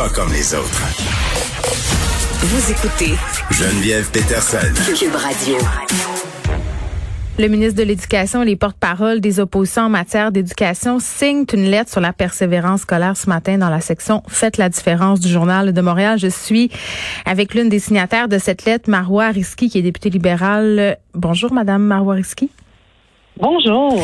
Pas comme les autres. Vous écoutez Geneviève Peterson. Cube Radio. Le ministre de l'Éducation et les porte-parole des oppositions en matière d'éducation signent une lettre sur la persévérance scolaire ce matin dans la section Faites la différence du Journal de Montréal. Je suis avec l'une des signataires de cette lettre, Marois Risky, qui est députée libérale. Bonjour, Madame Marois Risky. Bonjour.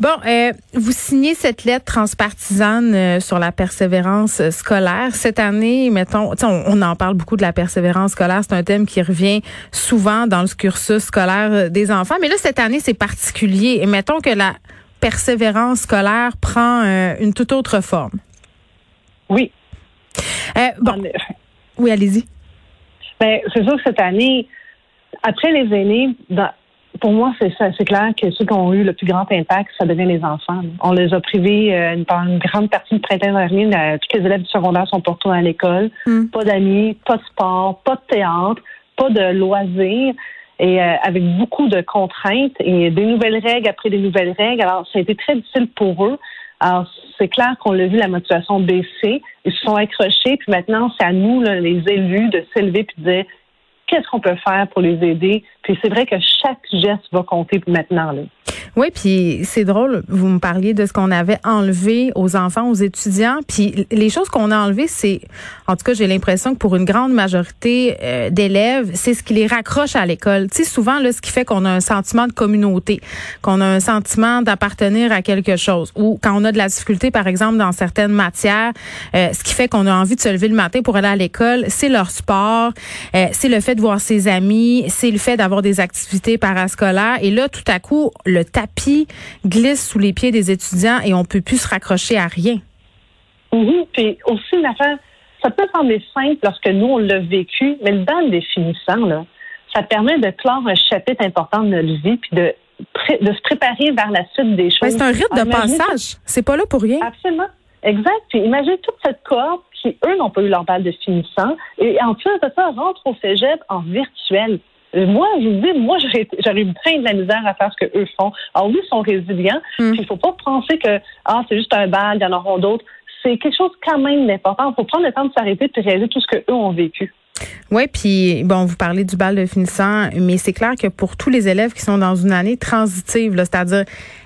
Bon, euh, vous signez cette lettre transpartisane euh, sur la persévérance euh, scolaire. Cette année, mettons, on, on en parle beaucoup de la persévérance scolaire. C'est un thème qui revient souvent dans le cursus scolaire des enfants. Mais là, cette année, c'est particulier. Et mettons que la persévérance scolaire prend une toute autre forme. Oui. bon. Oui, allez-y. Ben, c'est sûr que cette année, après les aînés, dans, pour moi, c'est ça. C'est clair que ceux qui ont eu le plus grand impact, ça devient les enfants. On les a privés euh, une grande partie du printemps dernier. tous les élèves du secondaire sont pour à l'école. Hmm. Pas d'amis, pas de sport, pas de théâtre, pas de loisirs. Et euh, avec beaucoup de contraintes et des nouvelles règles après des nouvelles règles. Alors, ça a été très difficile pour eux. Alors, c'est clair qu'on l'a vu la motivation baisser. Ils se sont accrochés. Puis maintenant, c'est à nous, les élus, de s'élever puis de dire qu'est-ce qu'on peut faire pour les aider? Puis c'est vrai que chaque geste va compter maintenant. Là. Oui, puis c'est drôle, vous me parliez de ce qu'on avait enlevé aux enfants, aux étudiants, puis les choses qu'on a enlevées, c'est, en tout cas, j'ai l'impression que pour une grande majorité euh, d'élèves, c'est ce qui les raccroche à l'école. Tu sais, souvent, là, ce qui fait qu'on a un sentiment de communauté, qu'on a un sentiment d'appartenir à quelque chose, ou quand on a de la difficulté, par exemple, dans certaines matières, euh, ce qui fait qu'on a envie de se lever le matin pour aller à l'école, c'est leur sport, euh, c'est le fait de voir ses amis, c'est le fait d'avoir des activités parascolaires, et là, tout à coup, le tapis glisse sous les pieds des étudiants et on peut plus se raccrocher à rien. Oui, puis aussi une affaire, ça peut sembler simple lorsque nous on l'a vécu, mais le le définissant, là, ça permet de clore un chapitre important de notre vie puis de de se préparer vers la suite des choses. c'est un rite de passage. C'est pas là pour rien. Absolument. Exact. Puis imaginez toute cette cohorte qui, eux, n'ont pas eu leur balle de finissant. Et en plus de ça, rentre au cégep en virtuel. Euh, moi, je vous dis, moi, j'aurais eu plein de la misère à faire ce que eux font. Alors oui, ils sont résilients. Hmm. Il faut pas penser que ah, c'est juste un bal, il y en auront d'autres. C'est quelque chose quand même d'important. Il faut prendre le temps de s'arrêter et de réaliser tout ce qu'eux ont vécu. Oui, puis bon, vous parlez du bal de finissant, mais c'est clair que pour tous les élèves qui sont dans une année transitive, c'est-à-dire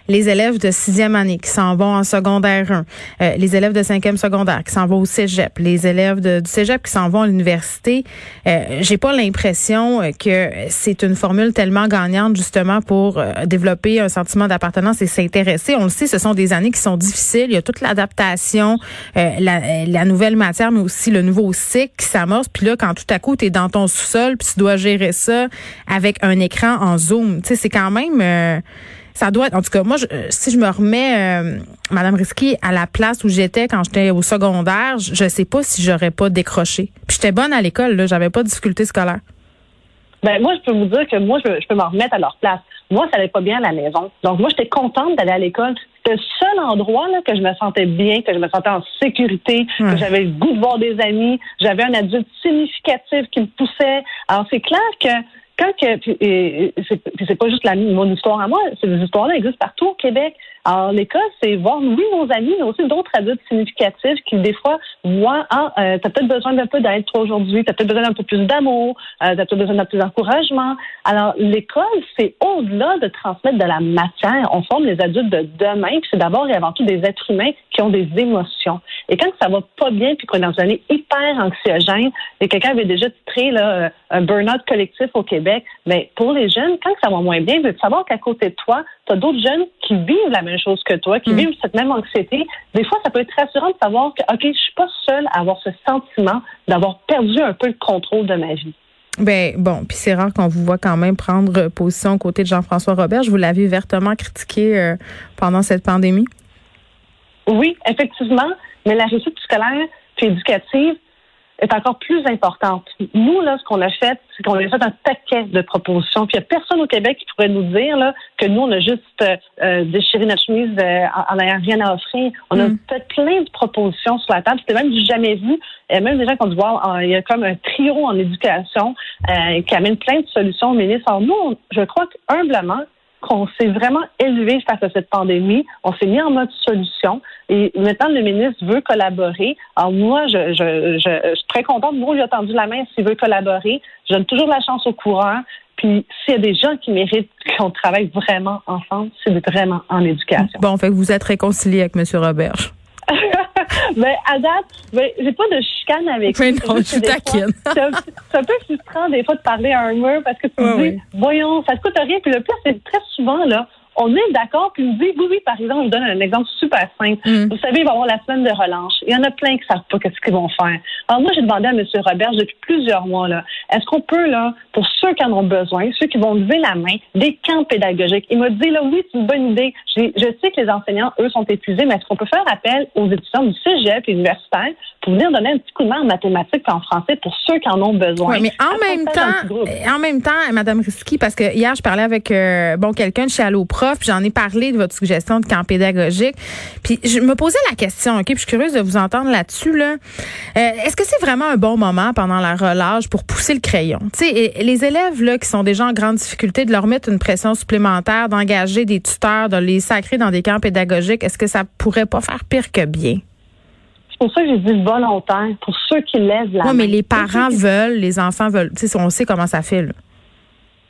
les élèves de sixième année qui s'en vont en secondaire 1, euh, les élèves de cinquième secondaire qui s'en vont au cégep, les élèves du cégep qui s'en vont à l'université, euh, j'ai pas l'impression que c'est une formule tellement gagnante justement pour euh, développer un sentiment d'appartenance et s'intéresser. On le sait, ce sont des années qui sont difficiles. Il y a toute l'adaptation, euh, la, nouvelle matière, mais aussi le nouveau cycle qui s'amorce. Puis là, quand tout à coup, tu dans ton sous-sol, puis tu dois gérer ça avec un écran en zoom, tu sais, c'est quand même ça doit être, en tout cas, moi, euh, si je me remets, euh, Madame Risky, à la place où j'étais quand j'étais au secondaire, je, ne sais pas si j'aurais pas décroché. Puis j'étais bonne à l'école, là, j'avais pas de difficultés scolaires. Ben moi, je peux vous dire que moi, je, peux m'en remettre à leur place. Moi, ça allait pas bien à la maison. Donc moi, j'étais contente d'aller à l'école. C'était le seul endroit là, que je me sentais bien, que je me sentais en sécurité, que j'avais le goût de voir des amis, j'avais un adulte significatif qui me poussait. Alors c'est clair que quand que c'est pas juste la, mon histoire à moi, ces histoires-là existent partout au Québec. Alors, l'école, c'est voir, oui, nos amis, mais aussi d'autres adultes significatifs qui, des fois, voient, ah, euh, t'as peut-être besoin d'un peu d'aide, toi, aujourd'hui, t'as peut-être besoin d'un peu plus d'amour, euh, t'as peut-être besoin d'un peu d'encouragement. Alors, l'école, c'est au-delà de transmettre de la matière. On forme les adultes de demain, puis c'est d'abord et avant tout des êtres humains qui ont des émotions. Et quand ça va pas bien, puis qu'on est dans une année hyper anxiogène, et quelqu'un avait déjà titré, là, un burn-out collectif au Québec, mais pour les jeunes, quand ça va moins bien, veux savoir qu'à côté de toi, tu as d'autres jeunes qui vivent la même chose que toi, qui mm. vivent cette même anxiété. Des fois, ça peut être rassurant de savoir que, OK, je suis pas seule à avoir ce sentiment d'avoir perdu un peu le contrôle de ma vie. Ben bon, puis c'est rare qu'on vous voit quand même prendre position aux côtés de Jean-François Robert. Je vous l'avais vertement critiqué euh, pendant cette pandémie. Oui, effectivement, mais la réussite scolaire puis éducative, est encore plus importante. Nous, là, ce qu'on a fait, c'est qu'on a fait un paquet de propositions. Puis il n'y a personne au Québec qui pourrait nous dire là, que nous, on a juste euh, déchiré notre chemise euh, en n'ayant rien à offrir. On a Mm. fait plein de propositions sur la table. C'était même du jamais vu. Et même des gens qui ont dit, wow, il y a comme un trio en éducation euh, qui amène plein de solutions au ministre. Alors nous, on- je crois que humblement, qu'on s'est vraiment élevé face à cette pandémie. On s'est mis en mode solution. Et maintenant, le ministre veut collaborer. Alors moi, je, je, je, je suis très contente. Moi, j'ai tendu la main s'il veut collaborer. Je donne toujours la chance au coureur. Puis s'il y a des gens qui méritent qu'on travaille vraiment ensemble, c'est vraiment en éducation. Bon, fait que vous êtes réconcilié avec M. Roberge. ben, à date, ben, j'ai pas de chicane avec Mais lui. non, je taquine. C'est un, peu frustrant des fois de parler à un mur parce que tu Ouais, te dis, voyons, ça te coûte rien. Puis le pire, c'est très souvent, là, on est d'accord, puis on dit, oui, oui, par exemple, je vous donne un exemple super simple. Mm. Vous savez, il va y avoir la semaine de relâche. Il y en a plein qui savent pas qu'est-ce qu'ils vont faire. Alors moi, j'ai demandé à M. Robert depuis plusieurs mois, là, est-ce qu'on peut, là, pour ceux qui en ont besoin, ceux qui vont lever la main, des camps pédagogiques? Il m'a dit, là, oui, c'est une bonne idée. Je sais que les enseignants, eux, sont épuisés, mais est-ce qu'on peut faire appel aux étudiants du cégep et universitaire pour venir donner un petit coup de main en mathématiques et en français pour ceux qui en ont besoin? Oui, mais en même temps, en même temps, Madame Risky, parce que hier je parlais avec euh, bon quelqu'un de chez Allo Puis j'en ai parlé de votre suggestion de camp pédagogique, puis je me posais la question, ok, puis je suis curieuse de vous entendre là-dessus là. Euh, Est-ce que c'est vraiment un bon moment pendant la relâche pour pousser le crayon? Tu sais, les élèves là qui sont déjà en grande difficulté, de leur mettre une pression supplémentaire, d'engager des tuteurs, de les sacrer dans des camps pédagogiques, est-ce que ça pourrait pas faire pire que bien? C'est pour ça que j'ai dit volontaire, pour ceux qui lèvent la Oui, main. mais les parents veulent, les enfants veulent. Tu sais, on sait comment ça fait là.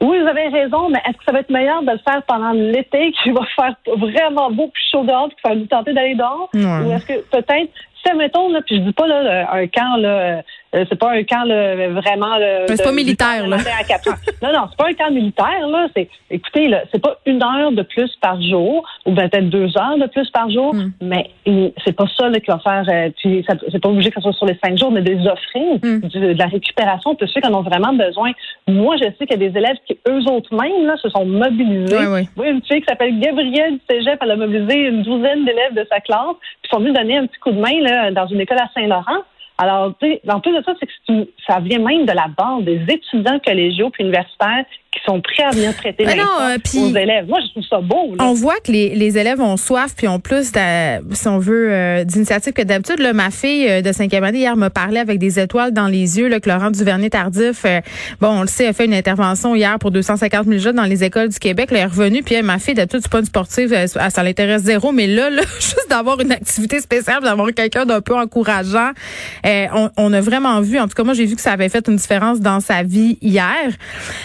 Oui, vous avez raison, mais est-ce que ça va être meilleur de le faire pendant l'été, qui va faire vraiment beau puis chaud dehors, puis qu'il va nous tenter d'aller dehors? Ouais. Ou est-ce que peut-être, si mettons, là, puis je dis pas là, un camp, là, euh, c'est pas un camp là, vraiment. C'est pas militaire, là. non, non, c'est pas un camp militaire, là. C'est, écoutez, là, c'est pas une heure de plus par jour, ou peut-être deux heures de plus par jour, Mm. mais c'est pas ça là, qui va faire. euh, puis c'est pas obligé que ce soit sur les cinq jours, mais des offrir, Mm. du- de la récupération pour ceux qui en ont vraiment besoin. Moi, je sais qu'il y a des élèves qui, eux autres même, là, se sont mobilisés. Oui, oui. Oui, une fille qui s'appelle Gabrielle du Cégep, elle a mobilisé une douzaine d'élèves de sa classe, puis sont venus donner un petit coup de main là, dans une école à Saint-Laurent. Alors, tu sais, en plus de ça, c'est que ça vient même de la base des étudiants collégiaux puis universitaires qui sont prêts à venir traiter Mais les non, euh, puis- aux élèves. Moi, je trouve ça beau. Là. On voit que les, les élèves ont soif puis ont plus, si on veut, euh, d'initiatives que d'habitude. Là, ma fille euh, de cinquième année hier me parlait avec des étoiles dans les yeux là, que Laurent Duvernay Tardif, euh, bon, on le sait, a fait une intervention hier pour 250 000 jeunes dans les écoles du Québec. Là, elle est revenue puis elle, ma fille d'habitude c'est pas une sportive, elle- ça l'intéresse zéro, mais là, là juste d'avoir une activité spéciale, d'avoir quelqu'un d'un peu encourageant, euh, on, on a vraiment vu. En tout cas, moi j'ai vu que ça avait fait une différence dans sa vie hier.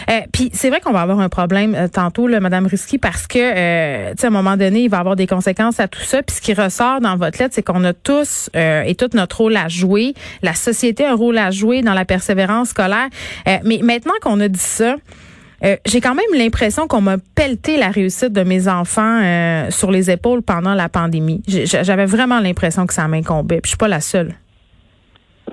Euh, puis c'est vrai qu'on va avoir un problème euh, tantôt, là, Madame Risky, parce que, euh, à un moment donné, il va y avoir des conséquences à tout ça. Puis ce qui ressort dans votre lettre, c'est qu'on a tous euh, et tout notre rôle à jouer. La société a un rôle à jouer dans la persévérance scolaire. Euh, mais maintenant qu'on a dit ça, euh, j'ai quand même l'impression qu'on m'a pelleté la réussite de mes enfants euh, sur les épaules pendant la pandémie. J'avais vraiment l'impression que ça m'incombait. Puis je suis pas la seule.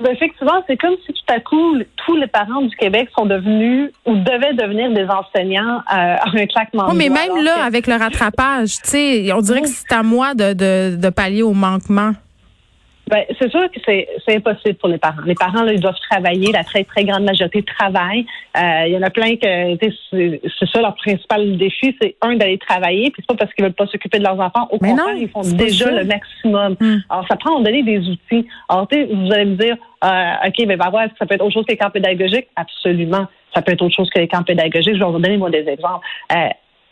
Ben, effectivement, c'est comme si tout à coup, tous les parents du Québec sont devenus ou devaient devenir des enseignants euh, à un claquement Oui, mais même là, que- avec le rattrapage, tu sais, on dirait que c'est à moi de, de, de pallier au manquement. Ben, c'est sûr que c'est, c'est impossible pour les parents. Les parents, là, ils doivent travailler. La très, très grande majorité travaille. Euh, Il y en a plein que, c'est, c'est ça leur principal défi, c'est un, d'aller travailler. Puis c'est pas parce qu'ils veulent pas s'occuper de leurs enfants. Au Mais contraire, non, ils font déjà le maximum. Hmm. Alors, ça prend à donner des outils. Alors, vous allez me dire, euh, OK, ben, va voir, est-ce que ça peut être autre chose que les camps pédagogiques? Absolument. Ça peut être autre chose que les camps pédagogiques. Je vais vous donner, moi, des exemples. Euh,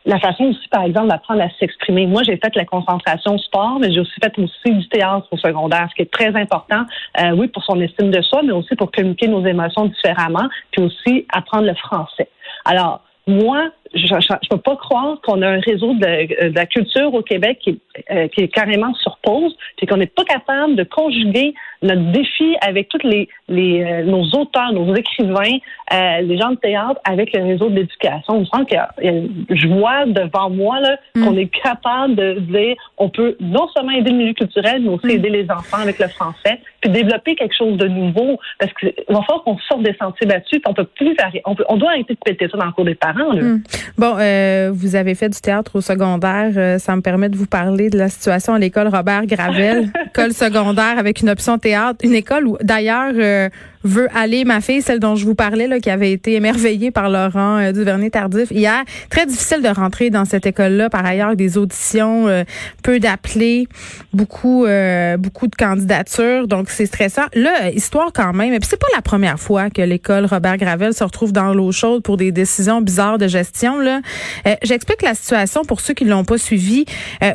la façon aussi, par exemple, d'apprendre à s'exprimer. Moi, j'ai fait la concentration sport, mais j'ai aussi fait aussi du théâtre au secondaire, ce qui est très important, euh, oui, pour son estime de soi, mais aussi pour communiquer nos émotions différemment, puis aussi apprendre le français. Alors, moi, je ne peux pas croire qu'on a un réseau de, de la culture au Québec qui, est, euh, qui est carrément sur pause, puis qu'on n'est pas capable de conjuguer notre défi avec tous les, les euh, nos auteurs, nos écrivains, euh, les gens de théâtre avec le réseau de l'éducation. Je sens que euh, je vois devant moi là, Mm. qu'on est capable de dire on peut non seulement aider le milieu culturel, mais aussi Mm. aider les enfants avec le français, puis développer quelque chose de nouveau. Parce qu'il va falloir qu'on sorte des sentiers battus, puis on peut plus arrêter- on, peut, on doit arrêter de péter ça dans le cours des parents. Là. Hmm. Bon, euh, vous avez fait du théâtre au secondaire. Euh, ça me permet de vous parler de la situation à l'école Robert Gravel, école secondaire avec une option théâtre. Une école où, d'ailleurs, euh, veut aller. Ma fille, celle dont je vous parlais, là, qui avait été émerveillée par Laurent euh, Duvernay-Tardif hier. Très difficile de rentrer dans cette école-là. Par ailleurs, des auditions, euh, peu d'appelés, beaucoup, euh, beaucoup de candidatures. Donc, c'est stressant. Là, histoire quand même. Et puis, c'est pas la première fois que l'école Robert Gravel se retrouve dans l'eau chaude pour des décisions bizarres de gestion. Là, j'explique la situation pour ceux qui l'ont pas suivi.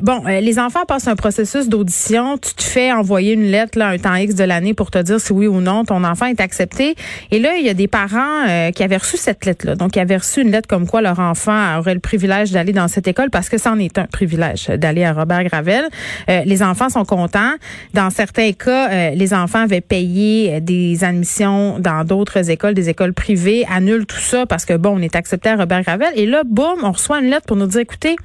bon, les enfants passent un processus d'audition. Tu te fais envoyer une lettre là, un temps X de l'année pour te dire si oui ou non ton enfant est accepté. Et là, il y a des parents euh, qui avaient reçu cette lettre-là. Donc, qui avaient reçu une lettre comme quoi leur enfant aurait le privilège d'aller dans cette école parce que c'en est un privilège d'aller à Robert Gravel. Euh, les enfants sont contents. Dans certains cas, euh, les enfants avaient payé des admissions dans d'autres écoles, des écoles privées, annulent tout ça parce que bon, on est accepté à Robert Gravel. Et là, boum, on reçoit une lettre pour nous dire, écoutez,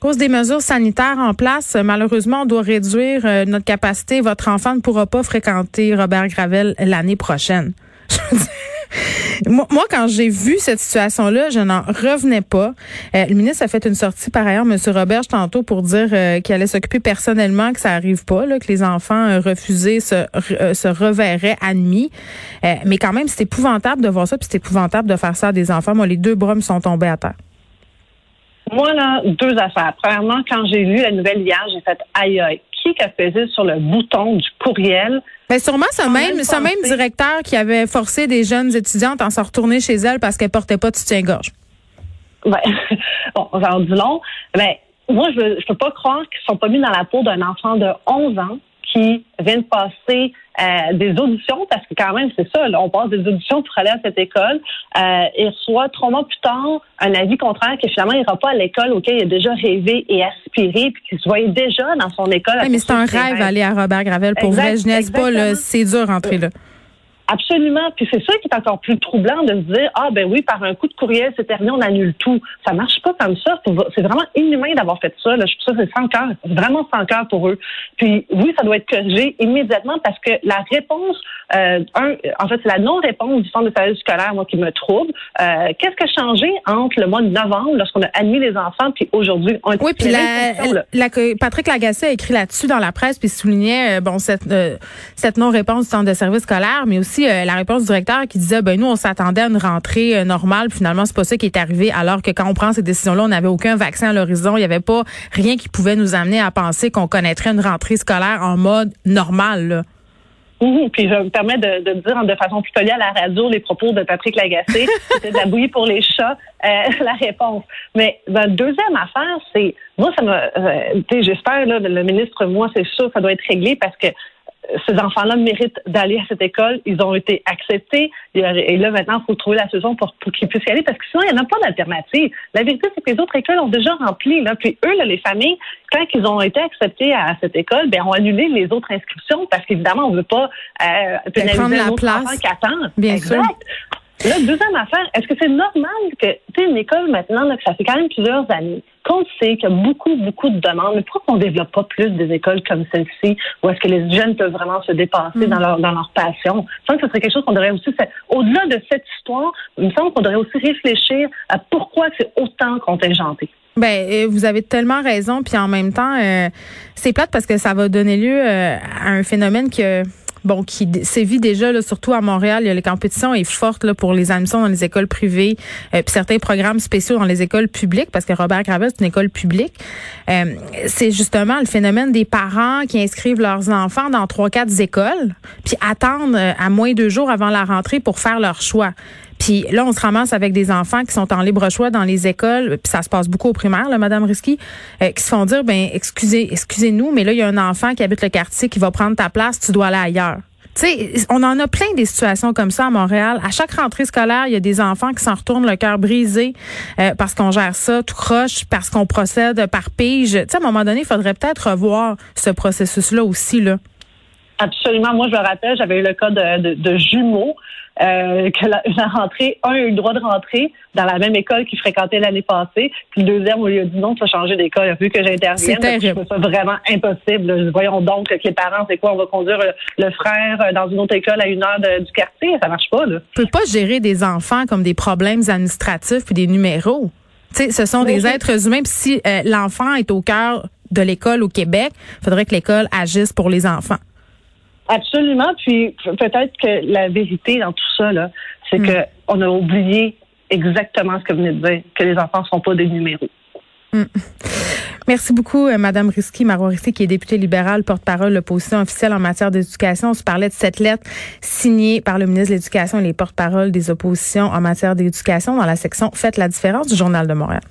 cause des mesures sanitaires en place, malheureusement, on doit réduire euh, notre capacité. Votre enfant ne pourra pas fréquenter Robert Gravel l'année prochaine. moi, quand j'ai vu cette situation-là, je n'en revenais pas. Euh, le ministre a fait une sortie par ailleurs, M. Roberge, tantôt pour dire euh, qu'il allait s'occuper personnellement, que ça arrive pas, là, que les enfants refusés se, se reverraient admis. mais quand même, c'est épouvantable de voir ça, puis c'est épouvantable de faire ça à des enfants. Moi, les deux bras sont tombés à terre. Moi, là, deux affaires. Premièrement, quand j'ai lu la nouvelle hier, j'ai fait aïe aïe. Qui a pesé sur le bouton du courriel? Mais sûrement ce même, ce même directeur qui avait forcé des jeunes étudiantes à s'en retourner chez elles parce qu'elles portaient pas de soutien-gorge. Ouais. bon, ça dit long. Mais moi, je ne peux pas croire qu'ils sont pas mis dans la peau d'un enfant de 11 ans qui vient de passer euh, des auditions, parce que quand même, c'est ça, on passe des auditions pour aller à cette école, euh, et reçoit trois mois plus tard un avis contraire que finalement, il n'ira pas à l'école auquel il a déjà rêvé et aspiré, puis qu'il se voyait déjà dans son école. mais c'est un rêve aller à Robert Gravel. Pour vrai, je n'ai pas, c'est dur rentrer là. Absolument. Puis c'est ça qui est encore plus troublant de se dire ah ben oui par un coup de courriel c'est terminé on annule tout. Ça marche pas comme ça. C'est vraiment inhumain d'avoir fait ça. Là. Je trouve ça c'est sans cœur, vraiment sans cœur pour eux. Puis oui ça doit être corrigé immédiatement parce que la réponse euh, un en fait c'est la non réponse du centre de service scolaire moi qui me trouble. Euh, Qu'est-ce qui a changé entre le mois de novembre lorsqu'on a admis les enfants puis aujourd'hui on oui puis la, la, Patrick Lagacé a écrit là-dessus dans la presse puis soulignait euh, bon cette euh, cette non réponse du centre de service scolaire mais aussi euh, la réponse du directeur qui disait ben nous on s'attendait à une rentrée euh, normale, finalement c'est pas ça qui est arrivé alors que quand on prend ces décisions-là, on n'avait aucun vaccin à l'horizon, il n'y avait pas rien qui pouvait nous amener à penser qu'on connaîtrait une rentrée scolaire en mode normal. Mmh, puis je me permets de, de, dire de façon plus à la radio les propos de Patrick Lagacé. C'était de la bouillie pour les chats, euh, la réponse. Mais la deuxième affaire, c'est moi ça me, j'espère là le ministre, moi c'est sûr, ça doit être réglé parce que ces enfants-là méritent d'aller à cette école. Ils ont été acceptés. Et là, maintenant, il faut trouver la solution pour, qu'ils puissent y aller parce que sinon, il n'y en a pas d'alternative. La vérité, c'est que les autres écoles ont déjà rempli. Là. Puis eux, les familles, quand ils ont été acceptés à cette école, ben, ont annulé les autres inscriptions parce qu'évidemment, on ne veut pas euh, pénaliser la place. qui attendent. Bien exact. Là, deuxième affaire, est-ce que c'est normal que, tu sais, une école maintenant, là, que ça fait quand même plusieurs années, qu'on sait qu'il y a beaucoup, beaucoup de demandes, mais pourquoi on ne développe pas plus des écoles comme celle-ci, où est-ce que les jeunes peuvent vraiment se dépasser mm. dans, leur, dans leur passion? Je pense que ce serait quelque chose qu'on devrait aussi, au-delà de cette histoire, il me semble qu'on devrait aussi réfléchir à pourquoi c'est autant contingenté. Ben, euh, vous avez tellement raison, puis en même temps, euh, c'est plate parce que ça va donner lieu euh, à un phénomène que bon, qui sévit déjà, là, surtout à Montréal. Il y a, la compétition est forte là, pour les admissions dans les écoles privées, euh, puis certains programmes spéciaux dans les écoles publiques, parce que Robert Gravel, c'est une école publique. Euh, c'est justement le phénomène des parents qui inscrivent leurs enfants dans trois, quatre écoles, puis attendent euh, à moins de deux jours avant la rentrée pour faire leur choix. Puis là, on se ramasse avec des enfants qui sont en libre choix dans les écoles, puis ça se passe beaucoup au primaire, là, Madame Risky, euh, qui se font dire, ben excusez, excusez-nous, mais là, il y a un enfant qui habite le quartier qui va prendre ta place, tu dois aller ailleurs. Tu sais, on en a plein des situations comme ça à Montréal. À chaque rentrée scolaire, il y a des enfants qui s'en retournent le cœur brisé euh, parce qu'on gère ça tout croche, parce qu'on procède par pige. Tu sais, à un moment donné, il faudrait peut-être revoir ce processus-là aussi, là. Absolument. Moi, je me rappelle, j'avais eu le cas de, de, jumeaux, euh, que la, rentrée, un a eu le droit de rentrer dans la même école qu'il fréquentait l'année passée, puis le deuxième, on lui a dit non, tu vas changer d'école. Vu que j'intervienne. Ça vraiment impossible. Voyons donc que les parents, c'est quoi, on va conduire le, frère euh, dans une autre école à une heure du quartier. Ça marche pas, là. On peut pas gérer des enfants comme des problèmes administratifs puis des numéros. sais, ce sont des êtres humains. Puis si euh, l'enfant est au cœur de l'école au Québec, il faudrait que l'école agisse pour les enfants. Absolument. Puis peut-être que la vérité dans tout ça, là, c'est Mm. que on a oublié exactement ce que vous venez de dire, que les enfants ne sont pas des numéros. Merci beaucoup, euh, Madame Risky, Marois Risky, qui est députée libérale, porte-parole de l'opposition officielle en matière d'éducation. On se parlait de cette lettre signée par le ministre de l'Éducation et les porte-paroles des oppositions en matière d'éducation dans la section Faites la différence du Journal de Montréal.